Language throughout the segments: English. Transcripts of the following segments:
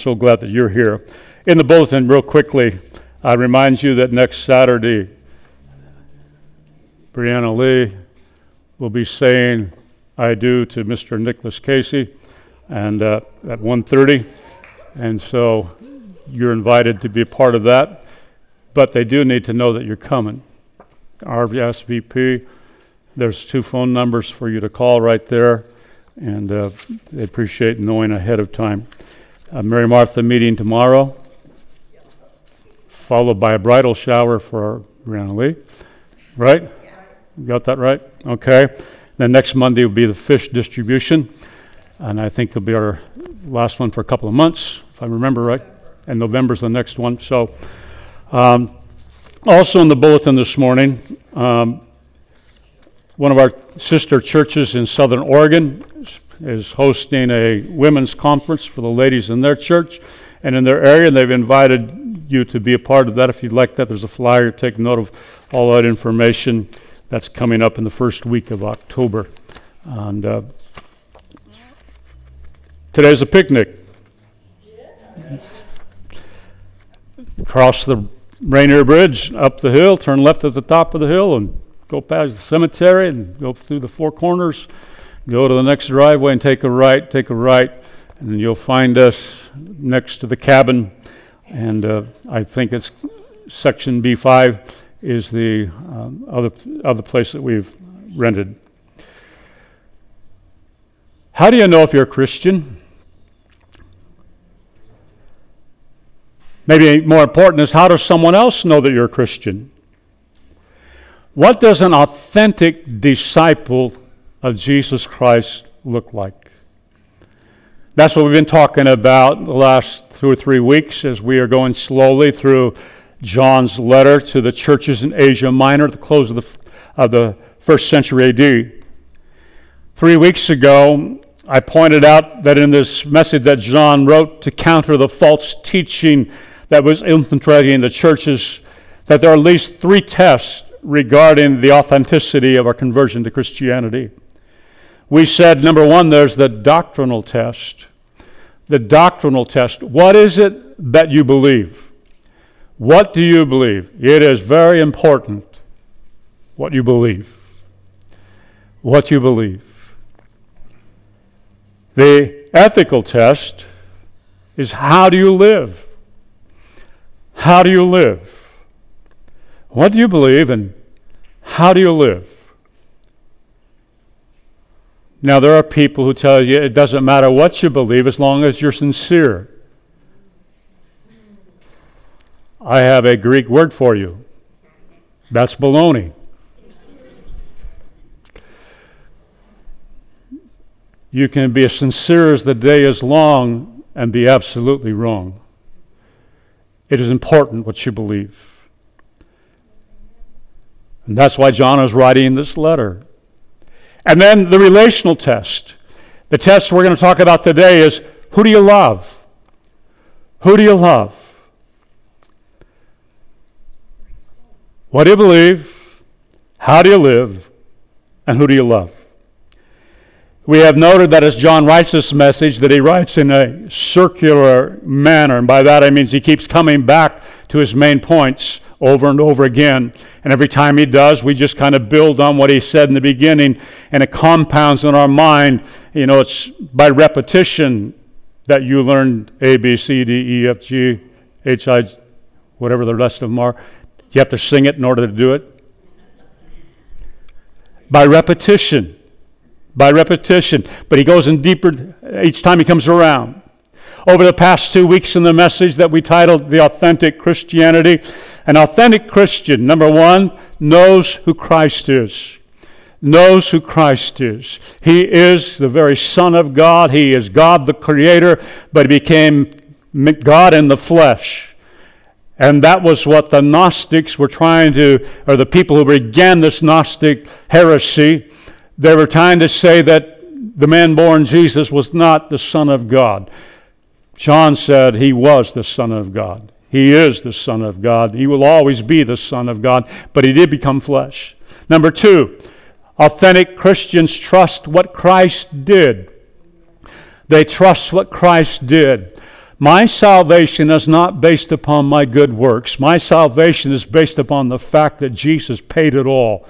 So glad that you're here. In the bulletin, real quickly, I remind you that next Saturday, Brianna Lee will be saying "I do" to Mr. Nicholas Casey, and uh, at 1:30, and so you're invited to be a part of that. But they do need to know that you're coming. RSVP. There's two phone numbers for you to call right there, and uh, they appreciate knowing ahead of time a Mary Martha meeting tomorrow, followed by a bridal shower for Brianna Lee. Right? Got that right? Okay. Then next Monday will be the fish distribution, and I think it'll be our last one for a couple of months, if I remember right. And November's the next one. So, um, also in the bulletin this morning, um, one of our sister churches in Southern Oregon is hosting a women's conference for the ladies in their church and in their area. And they've invited you to be a part of that if you'd like that. There's a flyer. Take note of all that information. That's coming up in the first week of October. And uh, today's a picnic. Cross the Rainier Bridge, up the hill, turn left at the top of the hill, and go past the cemetery and go through the four corners Go to the next driveway and take a right, take a right, and you'll find us next to the cabin. And uh, I think it's section B5 is the um, other, other place that we've rented. How do you know if you're a Christian? Maybe more important is how does someone else know that you're a Christian? What does an authentic disciple of Jesus Christ look like? That's what we've been talking about the last two or three weeks as we are going slowly through John's letter to the churches in Asia Minor at the close of the, of the first century AD. Three weeks ago, I pointed out that in this message that John wrote to counter the false teaching that was infiltrating the churches, that there are at least three tests regarding the authenticity of our conversion to Christianity. We said, number one, there's the doctrinal test. The doctrinal test. What is it that you believe? What do you believe? It is very important what you believe. What you believe. The ethical test is how do you live? How do you live? What do you believe and how do you live? Now, there are people who tell you it doesn't matter what you believe as long as you're sincere. I have a Greek word for you. That's baloney. You can be as sincere as the day is long and be absolutely wrong. It is important what you believe. And that's why John is writing this letter. And then the relational test. The test we're going to talk about today is who do you love? Who do you love? What do you believe? How do you live? And who do you love? We have noted that as John writes this message, that he writes in a circular manner. And by that I mean he keeps coming back to his main points over and over again. And every time he does, we just kind of build on what he said in the beginning, and it compounds in our mind. You know, it's by repetition that you learn A, B, C, D, E, F, G, H, I, whatever the rest of them are. You have to sing it in order to do it. By repetition. By repetition. But he goes in deeper each time he comes around. Over the past two weeks in the message that we titled The Authentic Christianity, an authentic Christian, number one, knows who Christ is. Knows who Christ is. He is the very Son of God. He is God the Creator, but He became God in the flesh. And that was what the Gnostics were trying to, or the people who began this Gnostic heresy, they were trying to say that the man born Jesus was not the Son of God. John said he was the Son of God. He is the Son of God. He will always be the Son of God, but he did become flesh. Number two, authentic Christians trust what Christ did. They trust what Christ did. My salvation is not based upon my good works. My salvation is based upon the fact that Jesus paid it all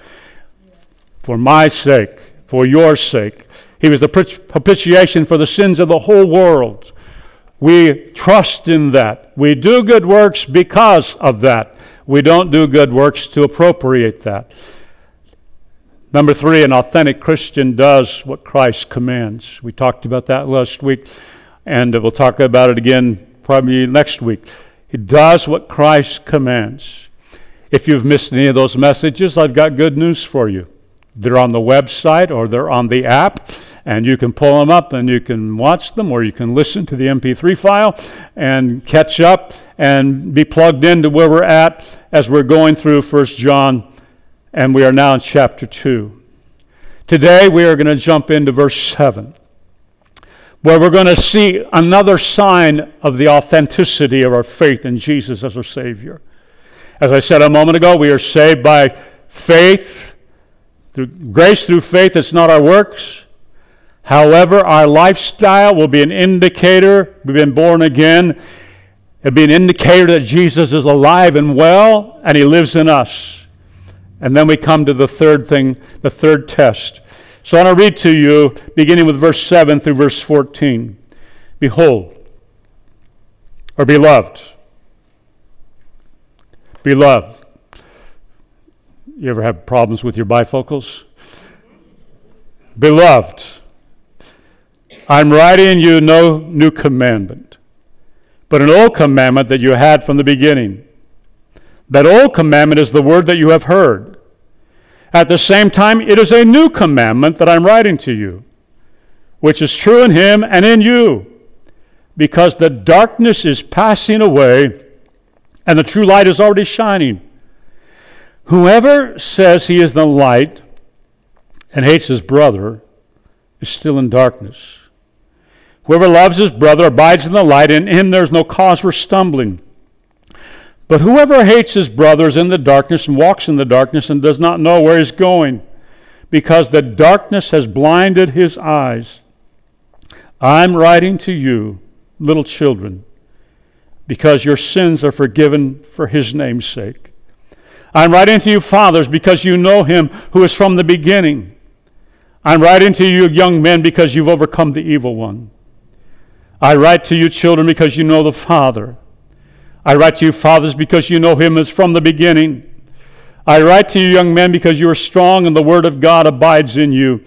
for my sake, for your sake. He was the propitiation for the sins of the whole world. We trust in that. We do good works because of that. We don't do good works to appropriate that. Number three, an authentic Christian does what Christ commands. We talked about that last week, and we'll talk about it again probably next week. He does what Christ commands. If you've missed any of those messages, I've got good news for you. They're on the website or they're on the app, and you can pull them up and you can watch them, or you can listen to the MP3 file and catch up and be plugged into where we're at as we're going through 1 John and we are now in chapter 2. Today we are going to jump into verse 7, where we're going to see another sign of the authenticity of our faith in Jesus as our Savior. As I said a moment ago, we are saved by faith, through grace through faith. It's not our works. However, our lifestyle will be an indicator. We've been born again. It'll be an indicator that Jesus is alive and well, and He lives in us. And then we come to the third thing, the third test. So I want to read to you, beginning with verse 7 through verse 14. Behold, or beloved, beloved. You ever have problems with your bifocals? Beloved, I'm writing you no new commandment, but an old commandment that you had from the beginning that old commandment is the word that you have heard. At the same time, it is a new commandment that I'm writing to you, which is true in him and in you, because the darkness is passing away and the true light is already shining. Whoever says he is the light and hates his brother is still in darkness. Whoever loves his brother abides in the light, and in him there's no cause for stumbling. But whoever hates his brother is in the darkness and walks in the darkness and does not know where he's going, because the darkness has blinded his eyes. I'm writing to you, little children, because your sins are forgiven for his name's sake. I'm writing to you, fathers, because you know him who is from the beginning. I'm writing to you, young men, because you've overcome the evil one. I write to you, children, because you know the Father. I write to you, fathers, because you know him as from the beginning. I write to you, young men, because you are strong and the word of God abides in you,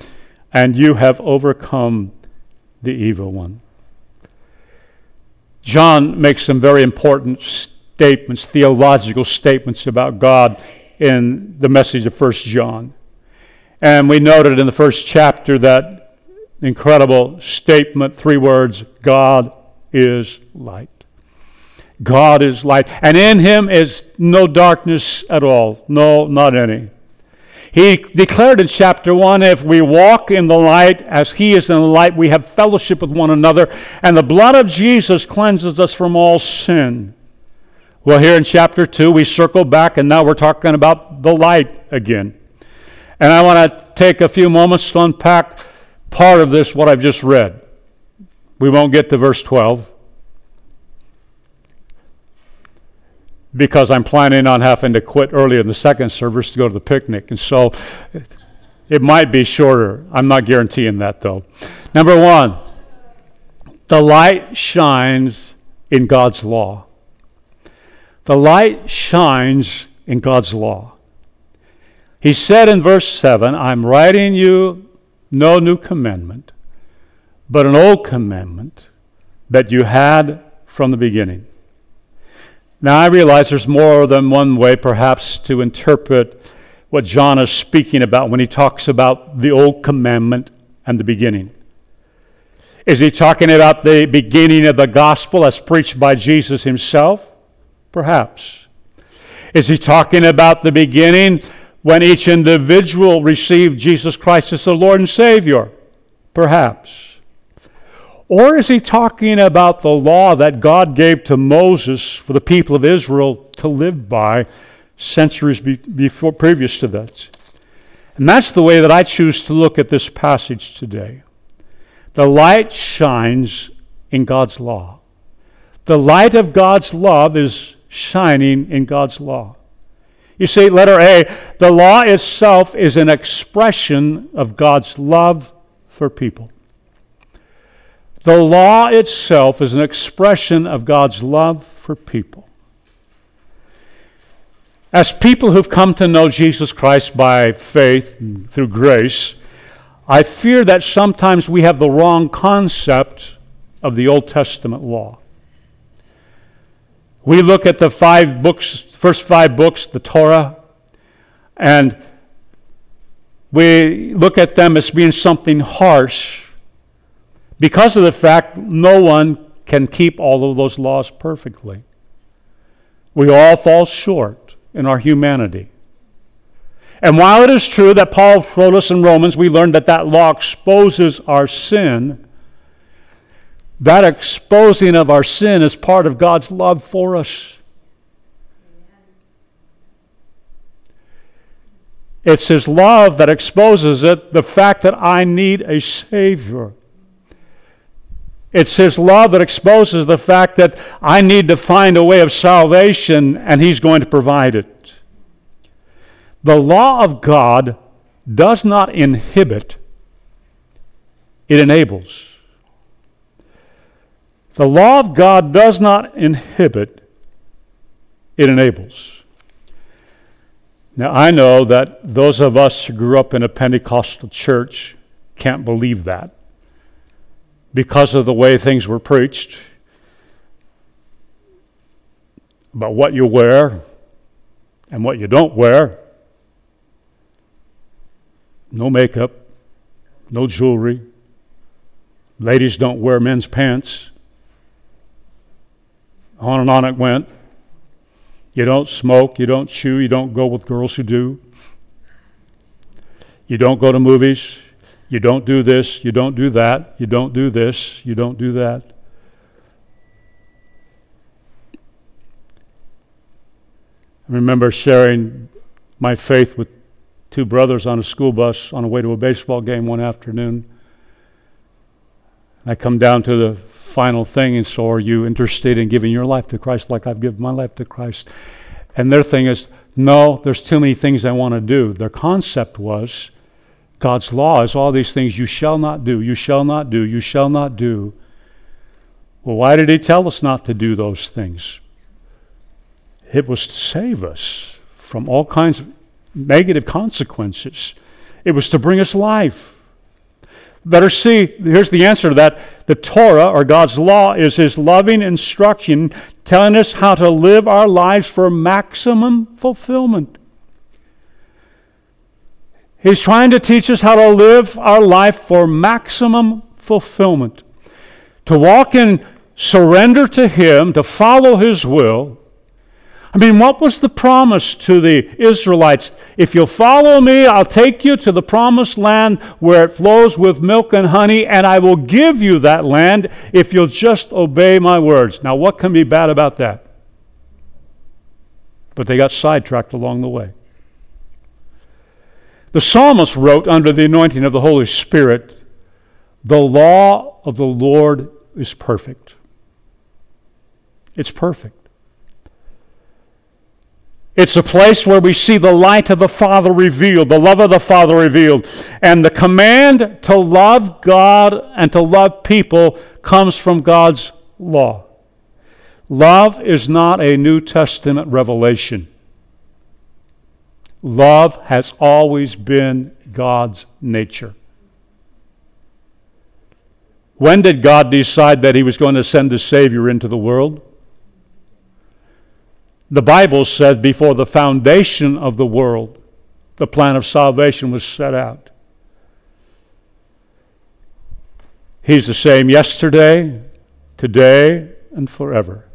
and you have overcome the evil one. John makes some very important statements, theological statements about God in the message of 1 John. And we noted in the first chapter that incredible statement, three words God is light. God is light, and in him is no darkness at all. No, not any. He declared in chapter 1 if we walk in the light as he is in the light, we have fellowship with one another, and the blood of Jesus cleanses us from all sin. Well, here in chapter 2, we circle back, and now we're talking about the light again. And I want to take a few moments to unpack part of this, what I've just read. We won't get to verse 12. because I'm planning on having to quit early in the second service to go to the picnic. And so it might be shorter. I'm not guaranteeing that though. Number one, the light shines in God's law. The light shines in God's law. He said in verse 7 I'm writing you no new commandment, but an old commandment that you had from the beginning. Now, I realize there's more than one way, perhaps, to interpret what John is speaking about when he talks about the old commandment and the beginning. Is he talking about the beginning of the gospel as preached by Jesus himself? Perhaps. Is he talking about the beginning when each individual received Jesus Christ as the Lord and Savior? Perhaps. Or is he talking about the law that God gave to Moses for the people of Israel to live by centuries be, before previous to that? And that's the way that I choose to look at this passage today. The light shines in God's law. The light of God's love is shining in God's law. You see, letter A, the law itself is an expression of God's love for people. The law itself is an expression of God's love for people. As people who've come to know Jesus Christ by faith through grace, I fear that sometimes we have the wrong concept of the Old Testament law. We look at the five books, first five books, the Torah, and we look at them as being something harsh because of the fact no one can keep all of those laws perfectly. We all fall short in our humanity. And while it is true that Paul wrote us in Romans, we learned that that law exposes our sin. That exposing of our sin is part of God's love for us. It's His love that exposes it, the fact that I need a Savior. It's His love that exposes the fact that I need to find a way of salvation and He's going to provide it. The law of God does not inhibit, it enables. The law of God does not inhibit, it enables. Now, I know that those of us who grew up in a Pentecostal church can't believe that because of the way things were preached about what you wear and what you don't wear. No makeup, no jewelry. Ladies don't wear men's pants. On and on it went. You don't smoke, you don't chew, you don't go with girls who do. You don't go to movies. You don't do this, you don't do that, you don't do this, you don't do that. I remember sharing my faith with two brothers on a school bus on the way to a baseball game one afternoon. I come down to the final thing, and so are you interested in giving your life to Christ like I've given my life to Christ? And their thing is, no, there's too many things I want to do. Their concept was God's law is all these things you shall not do, you shall not do, you shall not do. Well, why did He tell us not to do those things? It was to save us from all kinds of negative consequences. It was to bring us life. Better see, here's the answer to that. The Torah, or God's law, is His loving instruction telling us how to live our lives for maximum fulfillment. He's trying to teach us how to live our life for maximum fulfillment. To walk in surrender to Him, to follow His will, I mean, what was the promise to the Israelites? If you'll follow me, I'll take you to the promised land where it flows with milk and honey, and I will give you that land if you'll just obey my words. Now, what can be bad about that? But they got sidetracked along the way. The psalmist wrote under the anointing of the Holy Spirit, The law of the Lord is perfect. It's perfect. It's a place where we see the light of the Father revealed, the love of the Father revealed. And the command to love God and to love people comes from God's law. Love is not a New Testament revelation. Love has always been God's nature. When did God decide that He was going to send a Savior into the world? The Bible says before the foundation of the world, the plan of salvation was set out. He's the same yesterday, today, and forever.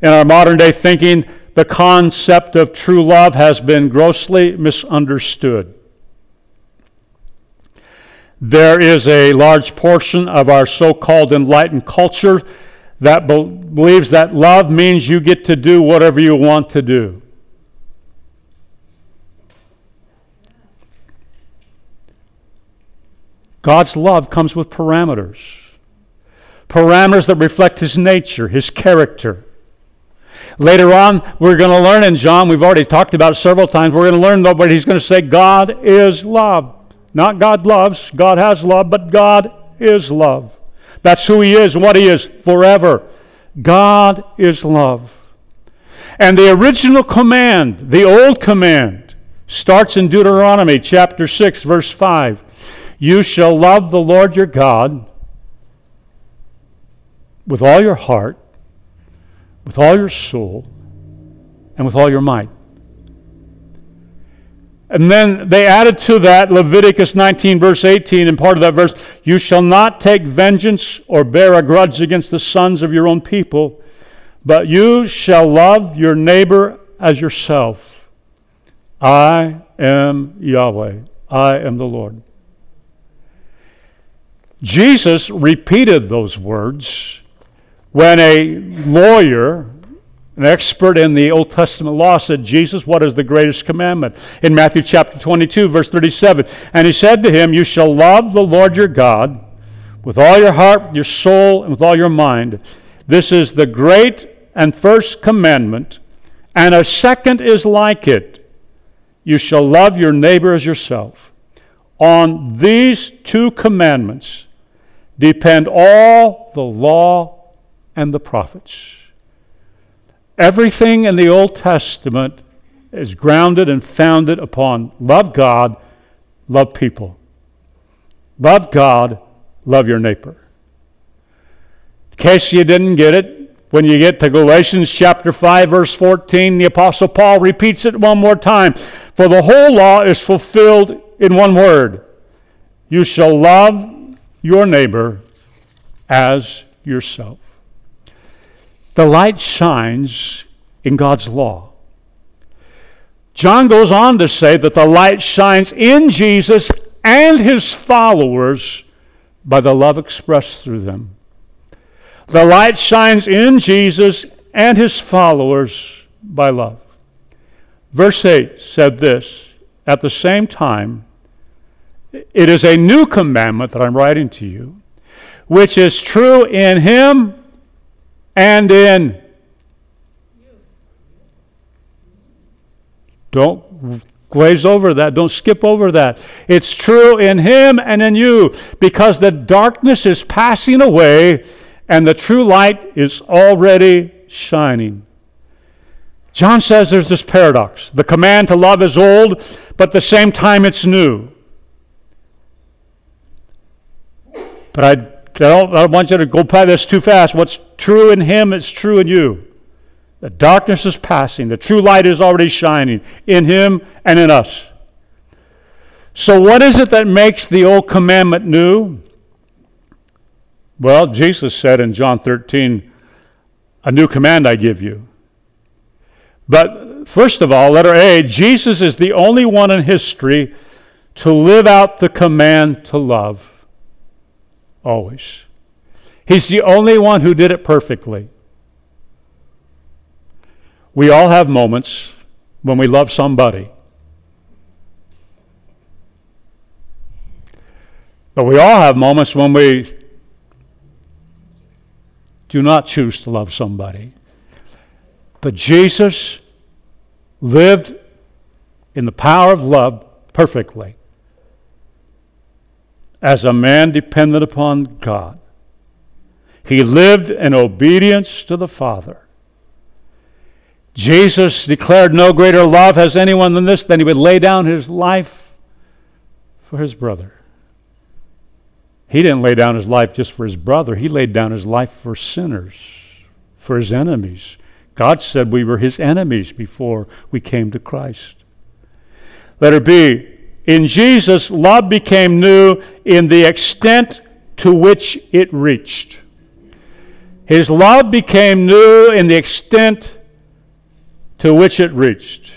In our modern day thinking, the concept of true love has been grossly misunderstood. There is a large portion of our so called enlightened culture that be- believes that love means you get to do whatever you want to do. God's love comes with parameters. parameters that reflect his nature, his character. Later on, we're going to learn in John, we've already talked about it several times, we're going to learn, though, but he's going to say, God is love. Not God loves, God has love, but God is love. That's who he is what he is forever. God is love. And the original command, the old command, starts in Deuteronomy chapter 6, verse 5. You shall love the Lord your God with all your heart, with all your soul, and with all your might. And then they added to that Leviticus 19, verse 18, and part of that verse You shall not take vengeance or bear a grudge against the sons of your own people, but you shall love your neighbor as yourself. I am Yahweh. I am the Lord. Jesus repeated those words when a lawyer an expert in the Old Testament law said, Jesus, what is the greatest commandment? In Matthew chapter 22, verse 37. And he said to him, You shall love the Lord your God with all your heart, your soul, and with all your mind. This is the great and first commandment, and a second is like it. You shall love your neighbor as yourself. On these two commandments depend all the law and the prophets. Everything in the Old Testament is grounded and founded upon love God, love people. Love God, love your neighbor. In case you didn't get it, when you get to Galatians chapter 5 verse 14, the apostle Paul repeats it one more time. For the whole law is fulfilled in one word. You shall love your neighbor as yourself. The light shines in God's law. John goes on to say that the light shines in Jesus and his followers by the love expressed through them. The light shines in Jesus and his followers by love. Verse 8 said this At the same time, it is a new commandment that I'm writing to you, which is true in him and in. Don't glaze over that. Don't skip over that. It's true in him and in you because the darkness is passing away and the true light is already shining. John says there's this paradox. The command to love is old, but at the same time it's new. But I I don't, I don't want you to go by this too fast. What's true in him is true in you. The darkness is passing, the true light is already shining in him and in us. So, what is it that makes the old commandment new? Well, Jesus said in John 13, A new command I give you. But first of all, letter A, Jesus is the only one in history to live out the command to love. Always. He's the only one who did it perfectly. We all have moments when we love somebody. But we all have moments when we do not choose to love somebody. But Jesus lived in the power of love perfectly as a man dependent upon God. He lived in obedience to the Father. Jesus declared, No greater love has anyone than this, than he would lay down his life for his brother. He didn't lay down his life just for his brother, he laid down his life for sinners, for his enemies. God said we were his enemies before we came to Christ. Letter B, in Jesus, love became new in the extent to which it reached. His love became new in the extent to which it reached.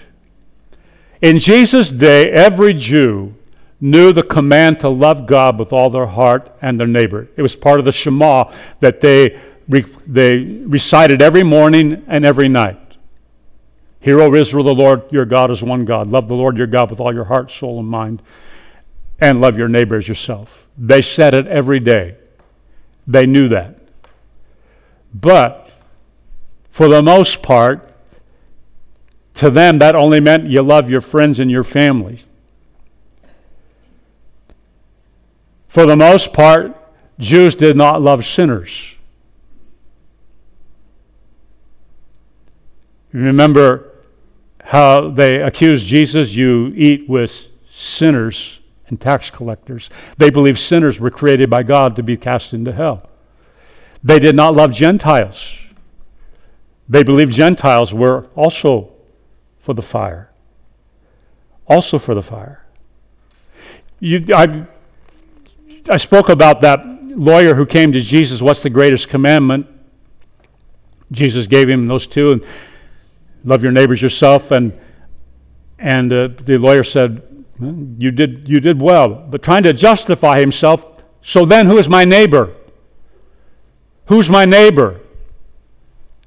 In Jesus' day, every Jew knew the command to love God with all their heart and their neighbor. It was part of the Shema that they, they recited every morning and every night. Hear, O Israel, the Lord your God is one God. Love the Lord your God with all your heart, soul, and mind, and love your neighbor as yourself. They said it every day. They knew that. But for the most part, to them, that only meant you love your friends and your family. For the most part, Jews did not love sinners. Remember how they accused Jesus, you eat with sinners and tax collectors. They believed sinners were created by God to be cast into hell. They did not love Gentiles. They believed Gentiles were also for the fire. Also for the fire. You, I, I spoke about that lawyer who came to Jesus, What's the greatest commandment? Jesus gave him those two, and love your neighbors yourself. And, and uh, the lawyer said, you did, you did well. But trying to justify himself, so then who is my neighbor? Who's my neighbor?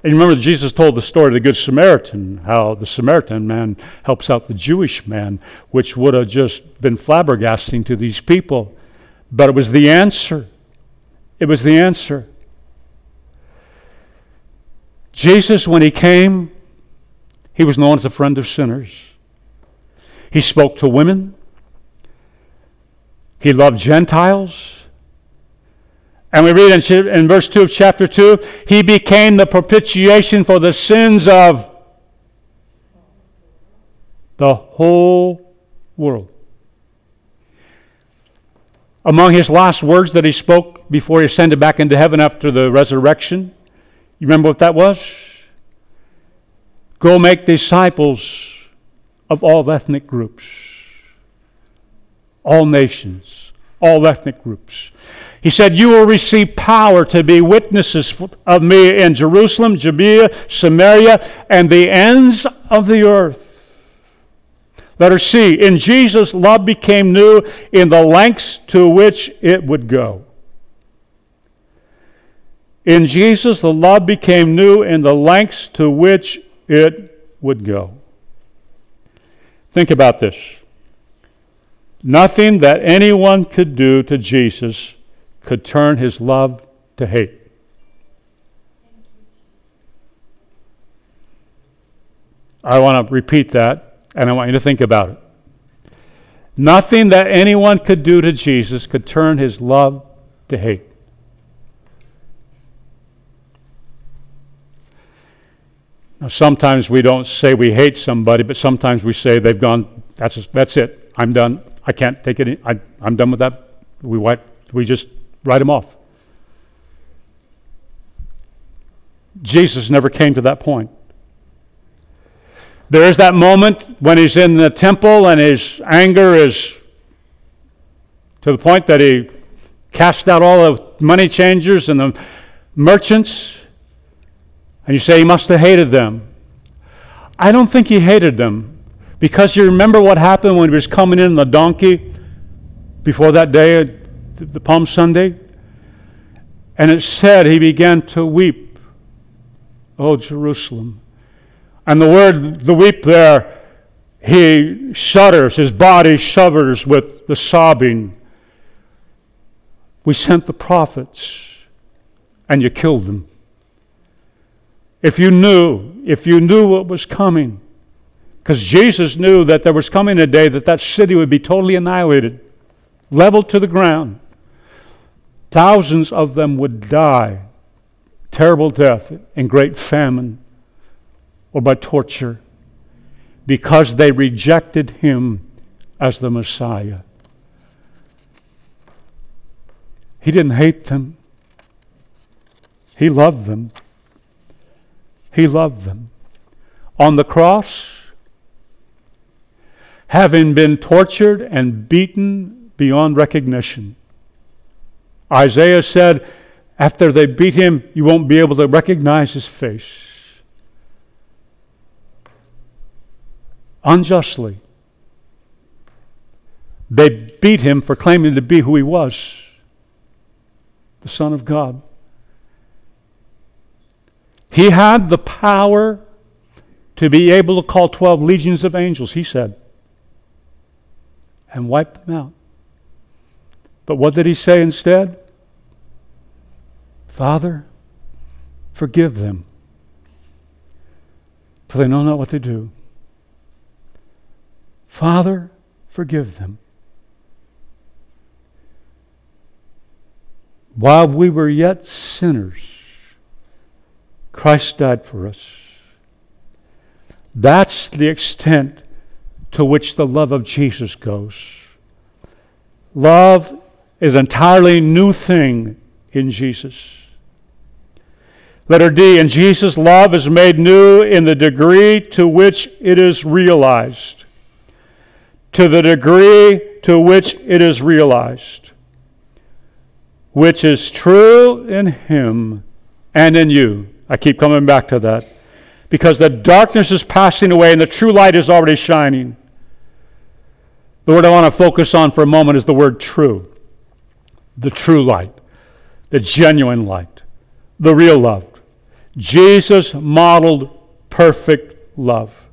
And remember Jesus told the story of the Good Samaritan, how the Samaritan man helps out the Jewish man, which would have just been flabbergasting to these people. But it was the answer. It was the answer. Jesus, when he came, he was known as a friend of sinners. He spoke to women. He loved Gentiles. And we read in, in verse 2 of chapter 2 He became the propitiation for the sins of the whole world. Among his last words that he spoke before he ascended back into heaven after the resurrection, you remember what that was? Go make disciples of all ethnic groups, all nations, all ethnic groups. He said, You will receive power to be witnesses of me in Jerusalem, Judea, Samaria, and the ends of the earth. Letter C. In Jesus, love became new in the lengths to which it would go. In Jesus, the love became new in the lengths to which it would go. Think about this. Nothing that anyone could do to Jesus could turn his love to hate. I want to repeat that, and I want you to think about it. Nothing that anyone could do to Jesus could turn his love to hate. Now, sometimes we don't say we hate somebody, but sometimes we say they've gone, that's, that's it, I'm done, I can't take it, I, I'm done with that. We, wipe, we just write them off. Jesus never came to that point. There is that moment when he's in the temple and his anger is to the point that he cast out all the money changers and the merchants and you say he must have hated them. I don't think he hated them because you remember what happened when he was coming in on the donkey before that day, the Palm Sunday? And it said he began to weep. Oh, Jerusalem. And the word, the weep there, he shudders, his body shudders with the sobbing. We sent the prophets, and you killed them. If you knew, if you knew what was coming, because Jesus knew that there was coming a day that that city would be totally annihilated, leveled to the ground. Thousands of them would die, terrible death and great famine or by torture, because they rejected him as the Messiah. He didn't hate them, he loved them. He loved them. On the cross, having been tortured and beaten beyond recognition, Isaiah said, after they beat him, you won't be able to recognize his face. Unjustly. They beat him for claiming to be who he was the Son of God. He had the power to be able to call 12 legions of angels, he said, and wipe them out. But what did he say instead? Father, forgive them, for they know not what they do. Father, forgive them. While we were yet sinners, Christ died for us. That's the extent to which the love of Jesus goes. Love is an entirely new thing in Jesus. Letter D, in Jesus' love is made new in the degree to which it is realized. To the degree to which it is realized, which is true in Him and in you. I keep coming back to that. Because the darkness is passing away and the true light is already shining. The word I want to focus on for a moment is the word true. The true light, the genuine light, the real love. Jesus modeled perfect love.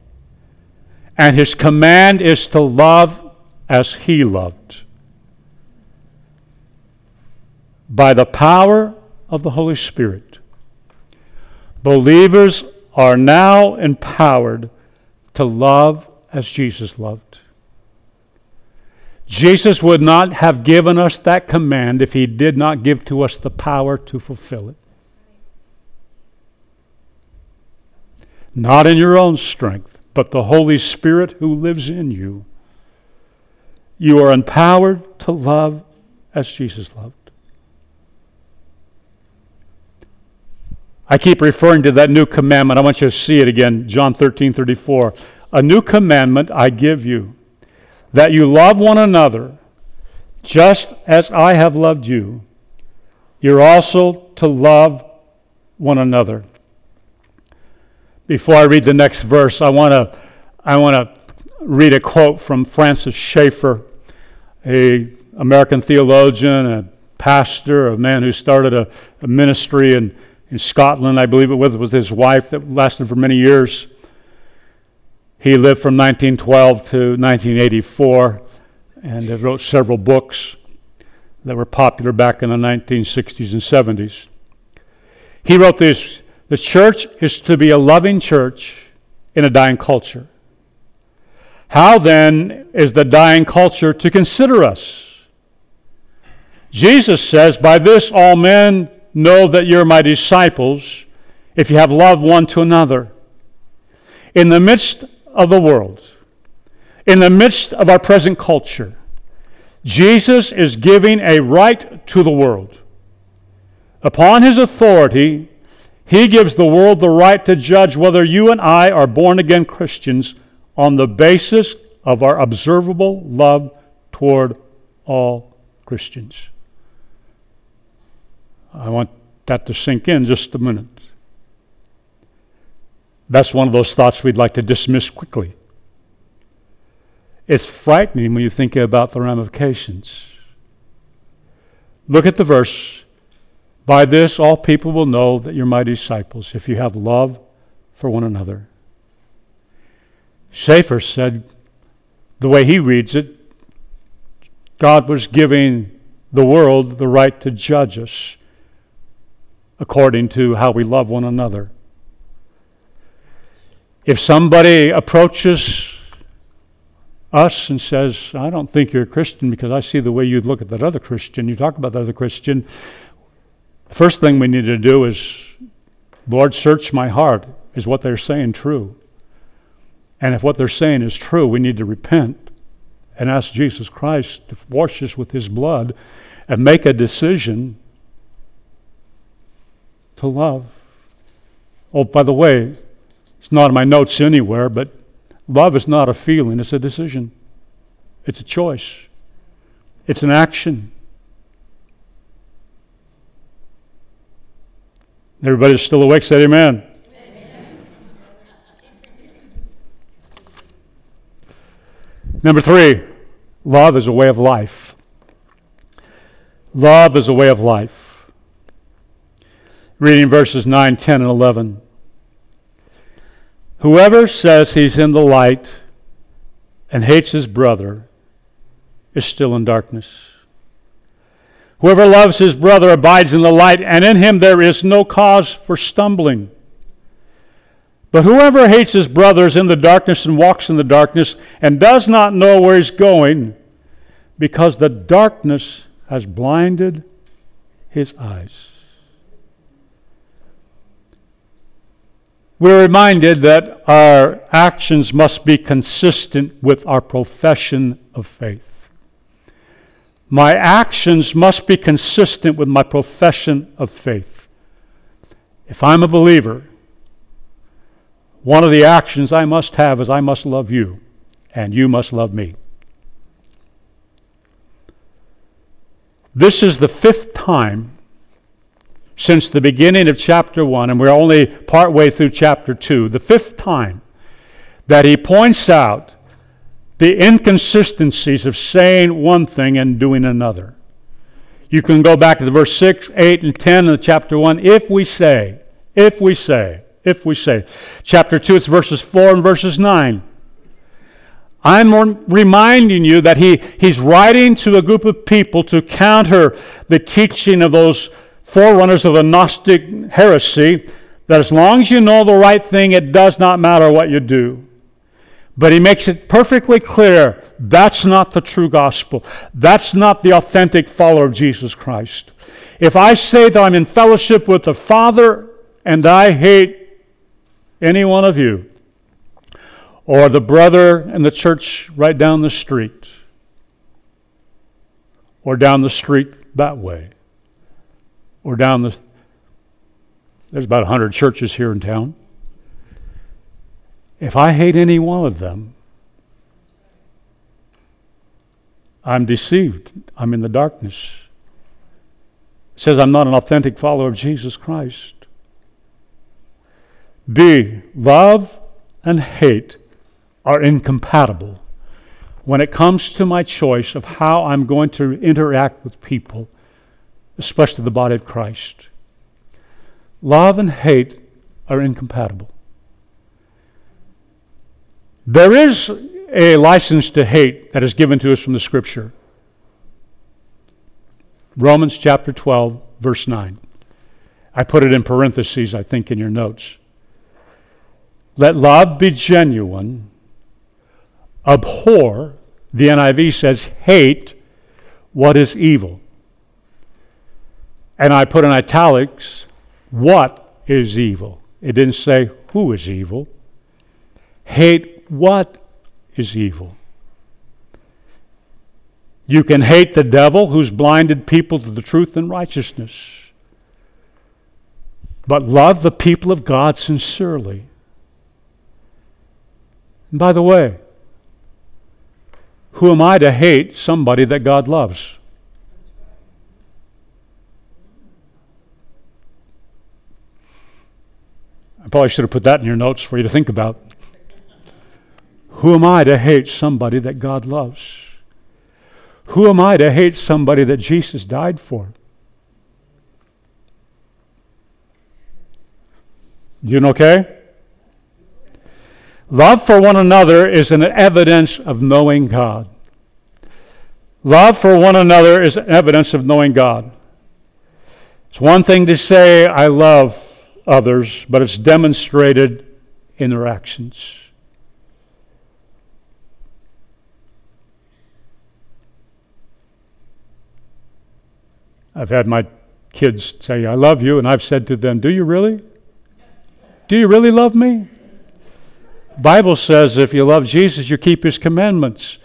And his command is to love as he loved. By the power of the Holy Spirit, believers are now empowered to love as Jesus loved. Jesus would not have given us that command if he did not give to us the power to fulfill it. Not in your own strength, but the Holy Spirit who lives in you. You are empowered to love as Jesus loved. I keep referring to that new commandment. I want you to see it again. John 13 34. A new commandment I give you that you love one another just as I have loved you. You're also to love one another. Before I read the next verse, I want to I want to read a quote from Francis Schaeffer, a American theologian, a pastor, a man who started a, a ministry in, in Scotland, I believe it was, with his wife that lasted for many years. He lived from 1912 to 1984 and wrote several books that were popular back in the 1960s and 70s. He wrote this The church is to be a loving church in a dying culture. How then is the dying culture to consider us? Jesus says, By this all men know that you're my disciples if you have love one to another. In the midst of the world, in the midst of our present culture, Jesus is giving a right to the world. Upon his authority, he gives the world the right to judge whether you and I are born again Christians on the basis of our observable love toward all Christians. I want that to sink in just a minute. That's one of those thoughts we'd like to dismiss quickly. It's frightening when you think about the ramifications. Look at the verse. By this, all people will know that you're my disciples if you have love for one another. Schaeffer said, the way he reads it, God was giving the world the right to judge us according to how we love one another. If somebody approaches us and says, I don't think you're a Christian because I see the way you look at that other Christian, you talk about that other Christian, the first thing we need to do is, Lord, search my heart. Is what they're saying true? And if what they're saying is true, we need to repent and ask Jesus Christ to wash us with his blood and make a decision to love. Oh, by the way, it's not in my notes anywhere, but love is not a feeling, it's a decision. It's a choice. It's an action. Everybody Everybody's still awake, amen. amen. Number three, love is a way of life. Love is a way of life. Reading verses 9, 10, and 11. Whoever says he's in the light and hates his brother is still in darkness. Whoever loves his brother abides in the light, and in him there is no cause for stumbling. But whoever hates his brother is in the darkness and walks in the darkness and does not know where he's going because the darkness has blinded his eyes. We're reminded that our actions must be consistent with our profession of faith. My actions must be consistent with my profession of faith. If I'm a believer, one of the actions I must have is I must love you, and you must love me. This is the fifth time since the beginning of chapter 1, and we're only partway through chapter 2, the fifth time that he points out the inconsistencies of saying one thing and doing another. You can go back to the verse 6, 8, and 10 of chapter 1. If we say, if we say, if we say. Chapter 2, it's verses 4 and verses 9. I'm reminding you that he, he's writing to a group of people to counter the teaching of those forerunners of the Gnostic heresy that as long as you know the right thing, it does not matter what you do. But he makes it perfectly clear that's not the true gospel. That's not the authentic follower of Jesus Christ. If I say that I'm in fellowship with the Father and I hate any one of you, or the brother in the church right down the street, or down the street that way, or down the. There's about 100 churches here in town. If I hate any one of them, I'm deceived. I'm in the darkness. It says I'm not an authentic follower of Jesus Christ. B. Love and hate are incompatible when it comes to my choice of how I'm going to interact with people, especially the body of Christ. Love and hate are incompatible. There is a license to hate that is given to us from the Scripture. Romans chapter 12, verse 9. I put it in parentheses, I think, in your notes. Let love be genuine. Abhor, the NIV says, hate what is evil. And I put in italics, what is evil? It didn't say who is evil. Hate what is evil. You can hate the devil who's blinded people to the truth and righteousness. But love the people of God sincerely. And by the way, who am I to hate somebody that God loves? I probably should have put that in your notes for you to think about. Who am I to hate somebody that God loves? Who am I to hate somebody that Jesus died for? You know okay? Love for one another is an evidence of knowing God. Love for one another is evidence of knowing God. It's one thing to say, I love others, but it's demonstrated in their actions. I've had my kids say, I love you, and I've said to them, Do you really? Do you really love me? Bible says if you love Jesus, you keep his commandments.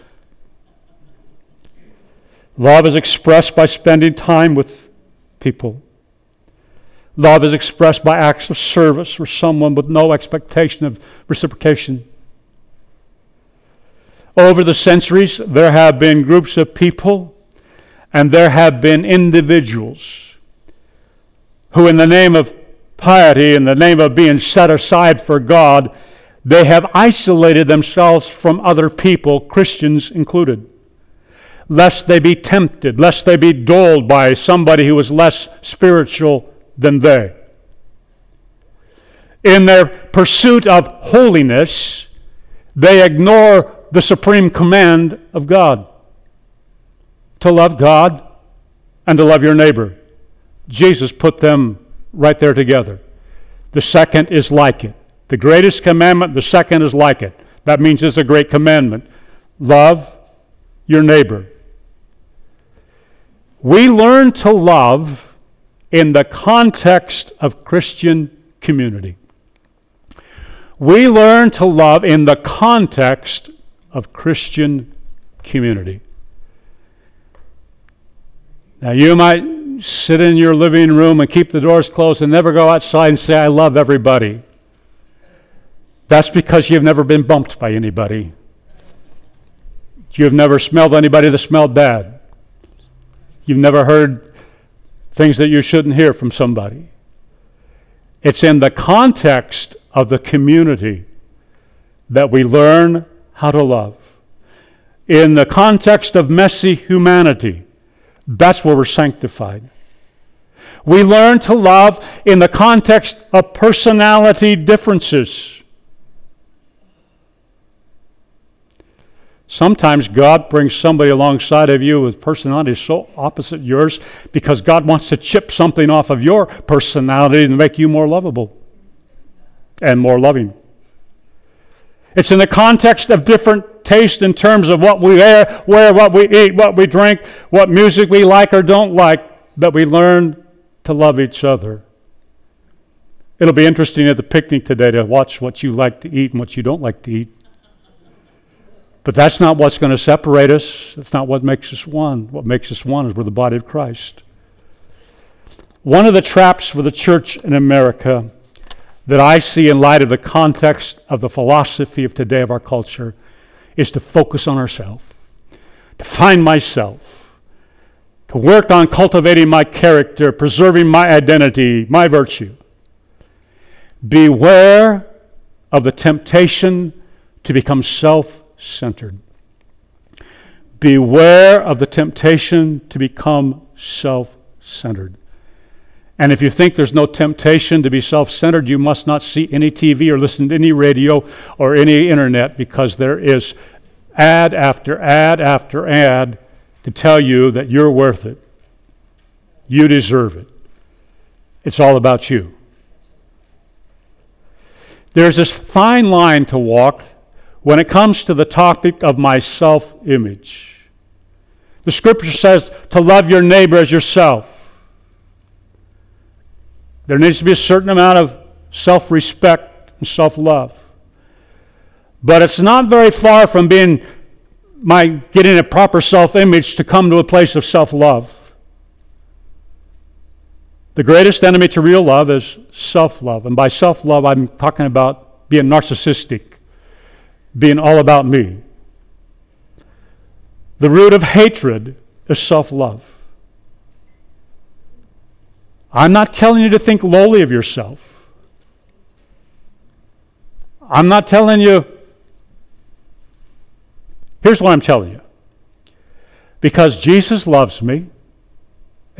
Love is expressed by spending time with people. Love is expressed by acts of service for someone with no expectation of reciprocation. Over the centuries, there have been groups of people and there have been individuals who, in the name of piety, in the name of being set aside for God, they have isolated themselves from other people, Christians included, lest they be tempted, lest they be dulled by somebody who is less spiritual than they. In their pursuit of holiness, they ignore the supreme command of God to love God and to love your neighbor. Jesus put them right there together. The second is like it. The greatest commandment, the second is like it. That means it's a great commandment. Love your neighbor. We learn to love in the context of Christian community. We learn to love in the context of Christian community. Now, you might sit in your living room and keep the doors closed and never go outside and say, I love everybody. That's because you've never been bumped by anybody. You've never smelled anybody that smelled bad. You've never heard things that you shouldn't hear from somebody. It's in the context of the community that we learn how to love. In the context of messy humanity, that's where we're sanctified. We learn to love in the context of personality differences. Sometimes God brings somebody alongside of you with personality so opposite yours because God wants to chip something off of your personality and make you more lovable and more loving. It's in the context of different taste in terms of what we wear, wear, what we eat, what we drink, what music we like or don't like, that we learn to love each other. It'll be interesting at the picnic today to watch what you like to eat and what you don't like to eat. But that's not what's going to separate us. That's not what makes us one. What makes us one is we're the body of Christ. One of the traps for the church in America that I see in light of the context of the philosophy of today of our culture is to focus on ourselves, to find myself, to work on cultivating my character, preserving my identity, my virtue. Beware of the temptation to become self centered. Beware of the temptation to become self centered. And if you think there's no temptation to be self centered, you must not see any TV or listen to any radio or any internet because there is ad after ad after ad to tell you that you're worth it. You deserve it. It's all about you. There's this fine line to walk when it comes to the topic of my self image. The scripture says to love your neighbor as yourself. There needs to be a certain amount of self respect and self love. But it's not very far from being my getting a proper self image to come to a place of self love. The greatest enemy to real love is self love. And by self love, I'm talking about being narcissistic being all about me. The root of hatred is self love. I'm not telling you to think lowly of yourself. I'm not telling you. Here's what I'm telling you. Because Jesus loves me,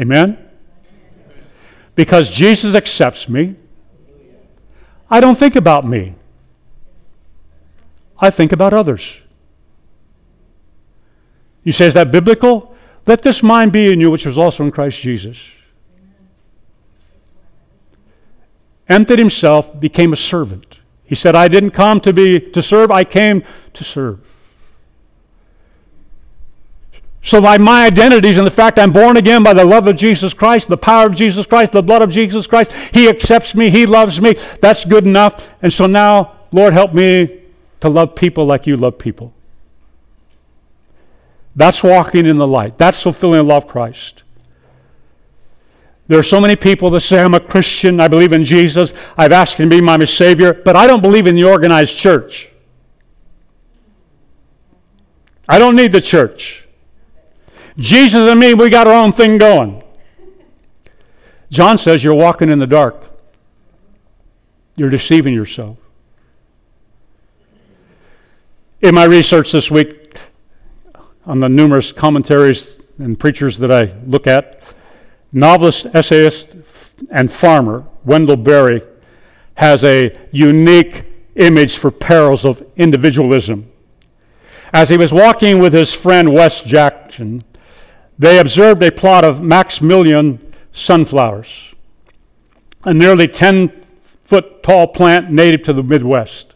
amen? Because Jesus accepts me, I don't think about me. I think about others. You say, is that biblical? Let this mind be in you, which was also in Christ Jesus. Emptied himself, became a servant. He said, I didn't come to be to serve, I came to serve. So my, my identity is in the fact I'm born again by the love of Jesus Christ, the power of Jesus Christ, the blood of Jesus Christ. He accepts me, He loves me. That's good enough. And so now, Lord, help me to love people like you love people. That's walking in the light. That's fulfilling the love of Christ. There are so many people that say, I'm a Christian, I believe in Jesus, I've asked Him to be my Savior, but I don't believe in the organized church. I don't need the church. Jesus and me, we got our own thing going. John says you're walking in the dark. You're deceiving yourself. In my research this week, on the numerous commentaries and preachers that I look at, novelist, essayist, and farmer Wendell Berry has a unique image for perils of individualism. As he was walking with his friend Wes Jackson, they observed a plot of Maximilian sunflowers, a nearly 10 foot tall plant native to the Midwest.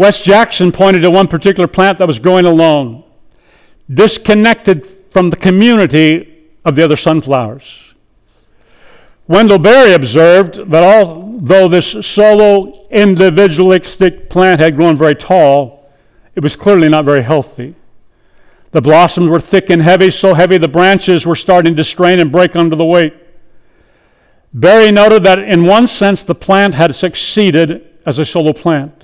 Wes Jackson pointed to one particular plant that was growing alone, disconnected from the community of the other sunflowers. Wendell Berry observed that although this solo individualistic plant had grown very tall, it was clearly not very healthy. The blossoms were thick and heavy, so heavy the branches were starting to strain and break under the weight. Berry noted that in one sense the plant had succeeded as a solo plant.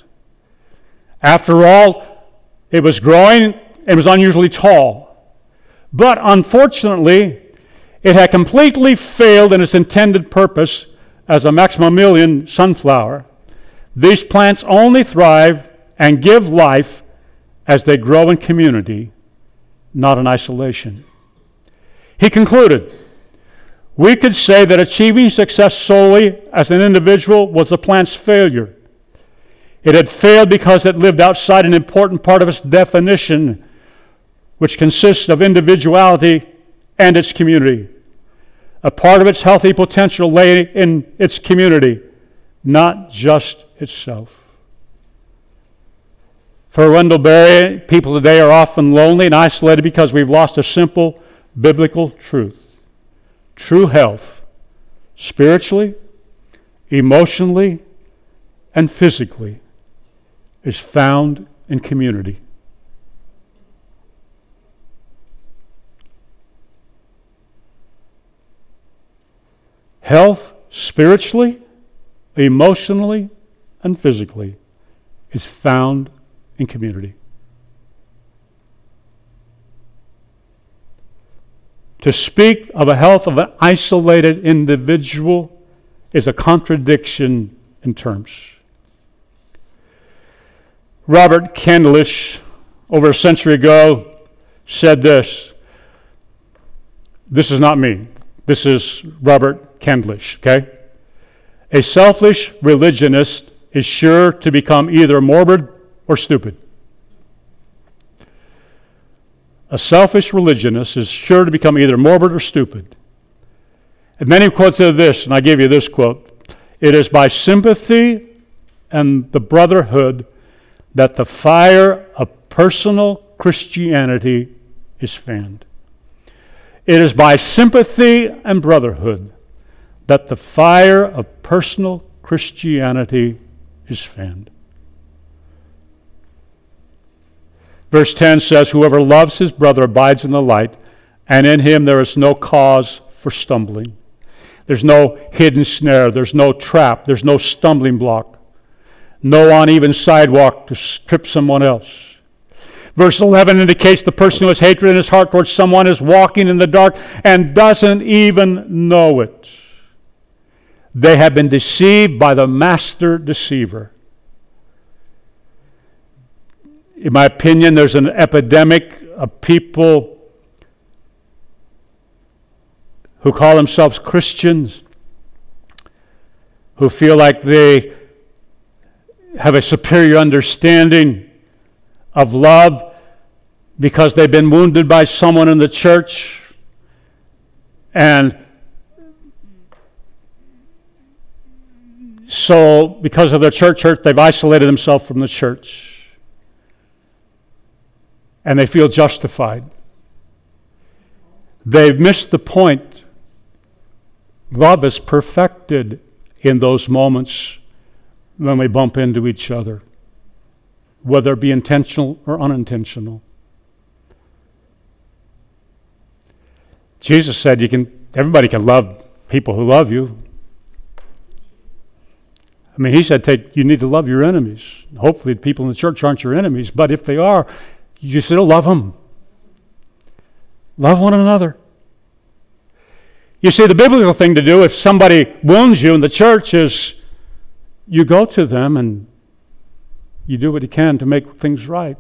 After all, it was growing, it was unusually tall. But unfortunately, it had completely failed in its intended purpose as a Maximilian sunflower. These plants only thrive and give life as they grow in community not in isolation. He concluded, we could say that achieving success solely as an individual was the plant's failure. It had failed because it lived outside an important part of its definition, which consists of individuality and its community. A part of its healthy potential lay in its community, not just itself. For Wendell Berry, people today are often lonely and isolated because we've lost a simple biblical truth. True health, spiritually, emotionally, and physically, is found in community. Health, spiritually, emotionally, and physically, is found in community. To speak of a health of an isolated individual is a contradiction in terms. Robert Candlish, over a century ago, said this. This is not me. This is Robert Candlish, okay? A selfish religionist is sure to become either morbid or stupid. A selfish religionist is sure to become either morbid or stupid. And he quotes this, and I give you this quote It is by sympathy and the brotherhood that the fire of personal Christianity is fanned. It is by sympathy and brotherhood that the fire of personal Christianity is fanned. Verse 10 says, Whoever loves his brother abides in the light, and in him there is no cause for stumbling. There's no hidden snare, there's no trap, there's no stumbling block, no uneven sidewalk to trip someone else. Verse 11 indicates the person who has hatred in his heart towards someone is walking in the dark and doesn't even know it. They have been deceived by the master deceiver. in my opinion, there's an epidemic of people who call themselves Christians who feel like they have a superior understanding of love because they've been wounded by someone in the church and so because of their church hurt they've isolated themselves from the church and they feel justified. They've missed the point. Love is perfected in those moments when we bump into each other, whether it be intentional or unintentional. Jesus said you can everybody can love people who love you. I mean, he said take you need to love your enemies. Hopefully the people in the church aren't your enemies, but if they are, you still love them. Love one another. You see, the biblical thing to do if somebody wounds you in the church is you go to them and you do what you can to make things right.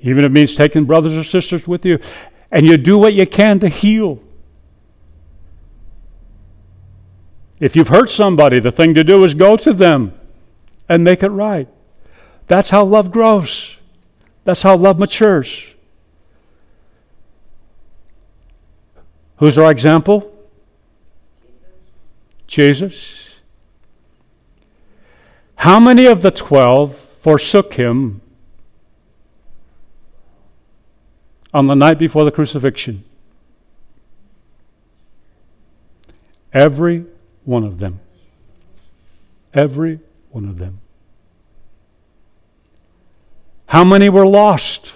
Even if it means taking brothers or sisters with you, and you do what you can to heal. If you've hurt somebody, the thing to do is go to them and make it right. That's how love grows, that's how love matures. Who's our example? Jesus. How many of the twelve forsook him on the night before the crucifixion? Every one of them. Every one of them. How many were lost?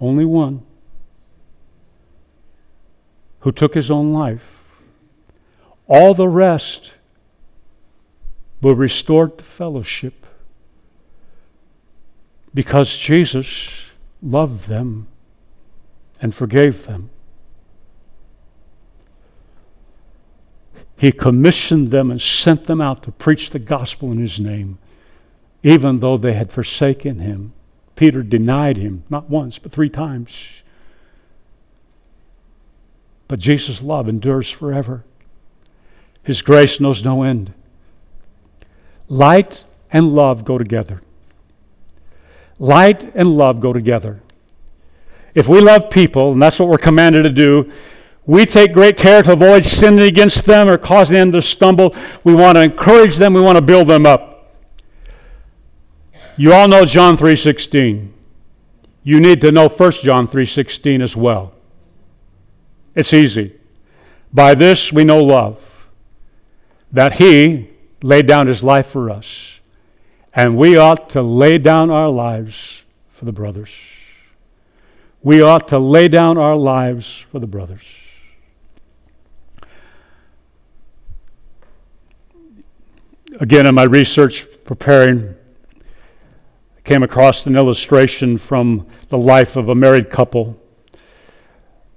Only one who took his own life. All the rest were restored to fellowship because Jesus loved them and forgave them. He commissioned them and sent them out to preach the gospel in his name, even though they had forsaken him. Peter denied him, not once, but three times. But Jesus' love endures forever. His grace knows no end. Light and love go together. Light and love go together. If we love people, and that's what we're commanded to do, we take great care to avoid sinning against them or causing them to stumble. We want to encourage them, we want to build them up. You all know John 3:16. You need to know 1 John 3:16 as well. It's easy. By this we know love, that He laid down His life for us, and we ought to lay down our lives for the brothers. We ought to lay down our lives for the brothers. Again, in my research preparing, I came across an illustration from the life of a married couple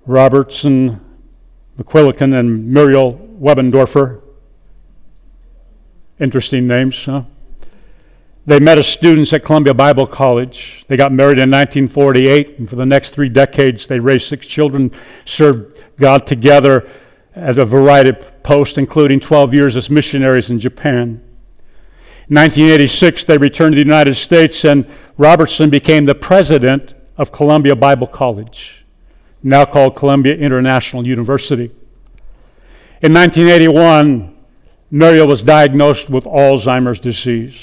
Robertson McQuilkin and Muriel Webendorfer. Interesting names, huh? They met as students at Columbia Bible College. They got married in 1948, and for the next three decades, they raised six children, served God together at a variety of posts, including 12 years as missionaries in Japan. In 1986, they returned to the United States, and Robertson became the president of Columbia Bible College now called Columbia International University. In 1981, Muriel was diagnosed with Alzheimer's disease.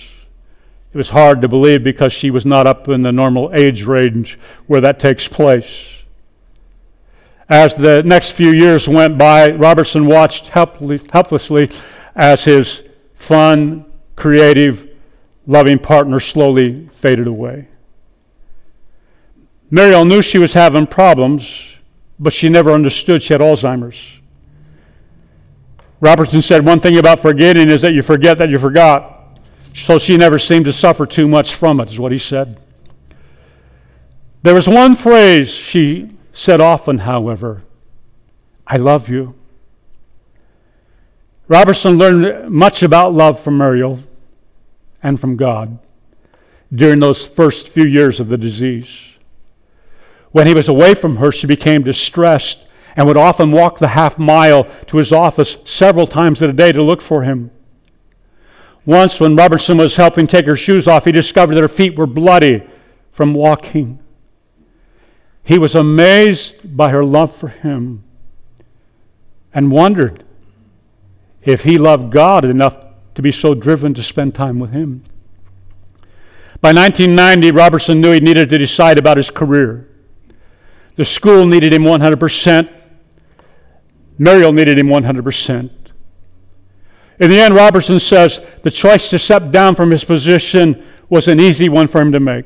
It was hard to believe because she was not up in the normal age range where that takes place. As the next few years went by, Robertson watched helplessly as his fun, creative, loving partner slowly faded away. Muriel knew she was having problems, but she never understood she had Alzheimer's. Robertson said one thing about forgetting is that you forget that you forgot. So she never seemed to suffer too much from it, is what he said. There was one phrase she said often, however I love you. Robertson learned much about love from Muriel and from God during those first few years of the disease. When he was away from her, she became distressed and would often walk the half mile to his office several times in a day to look for him. Once, when Robertson was helping take her shoes off, he discovered that her feet were bloody from walking. He was amazed by her love for him and wondered if he loved God enough to be so driven to spend time with him. By 1990, Robertson knew he needed to decide about his career. The school needed him 100%. Muriel needed him 100%. In the end, Robertson says the choice to step down from his position was an easy one for him to make.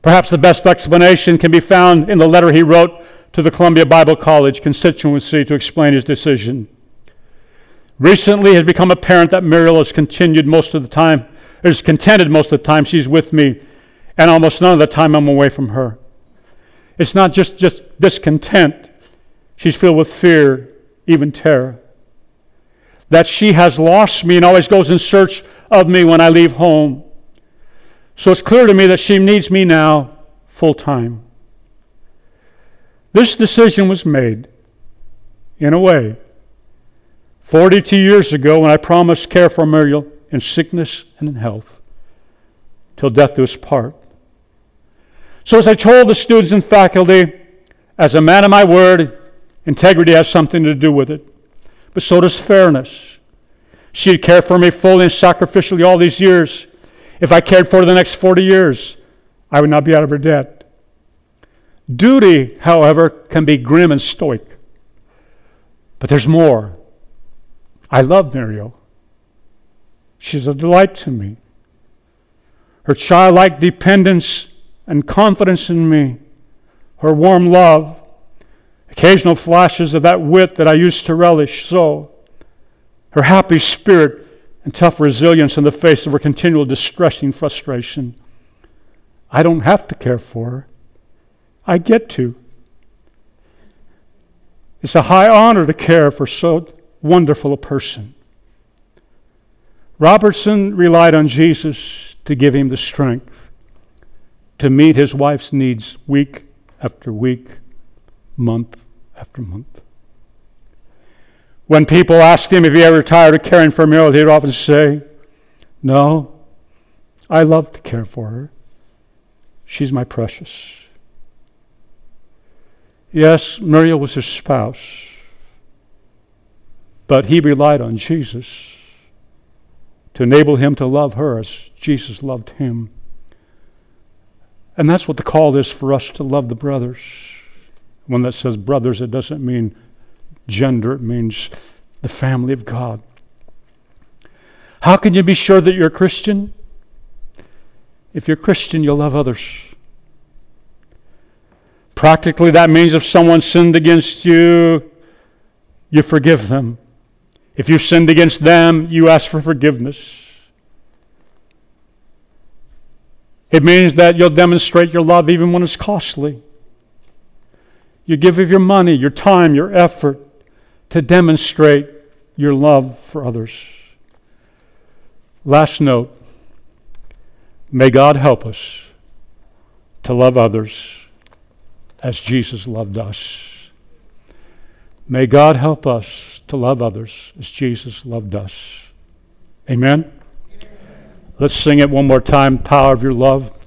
Perhaps the best explanation can be found in the letter he wrote to the Columbia Bible College constituency to explain his decision. Recently, it has become apparent that Muriel has continued most of the time, is contented most of the time she's with me, and almost none of the time I'm away from her. It's not just, just discontent, she's filled with fear, even terror. That she has lost me and always goes in search of me when I leave home. So it's clear to me that she needs me now full time. This decision was made, in a way, 42 years ago when I promised care for Muriel in sickness and in health, till death do us part. So, as I told the students and faculty, as a man of my word, Integrity has something to do with it, but so does fairness. She had cared for me fully and sacrificially all these years. If I cared for her the next 40 years, I would not be out of her debt. Duty, however, can be grim and stoic. But there's more. I love Muriel. She's a delight to me. Her childlike dependence and confidence in me, her warm love, occasional flashes of that wit that I used to relish so, her happy spirit and tough resilience in the face of her continual distressing frustration. I don't have to care for her. I get to. It's a high honor to care for so wonderful a person. Robertson relied on Jesus to give him the strength to meet his wife's needs week after week, month after month. When people asked him if he ever tired of caring for Muriel, he'd often say, No, I love to care for her. She's my precious. Yes, Muriel was his spouse, but he relied on Jesus to enable him to love her as Jesus loved him. And that's what the call is for us to love the brothers. When that says brothers, it doesn't mean gender, it means the family of God. How can you be sure that you're a Christian? If you're Christian, you'll love others. Practically, that means if someone sinned against you, you forgive them. If you sinned against them, you ask for forgiveness. It means that you'll demonstrate your love even when it's costly. You give of your money, your time, your effort to demonstrate your love for others. Last note may God help us to love others as Jesus loved us. May God help us to love others as Jesus loved us. Amen? Amen. Let's sing it one more time Power of Your Love.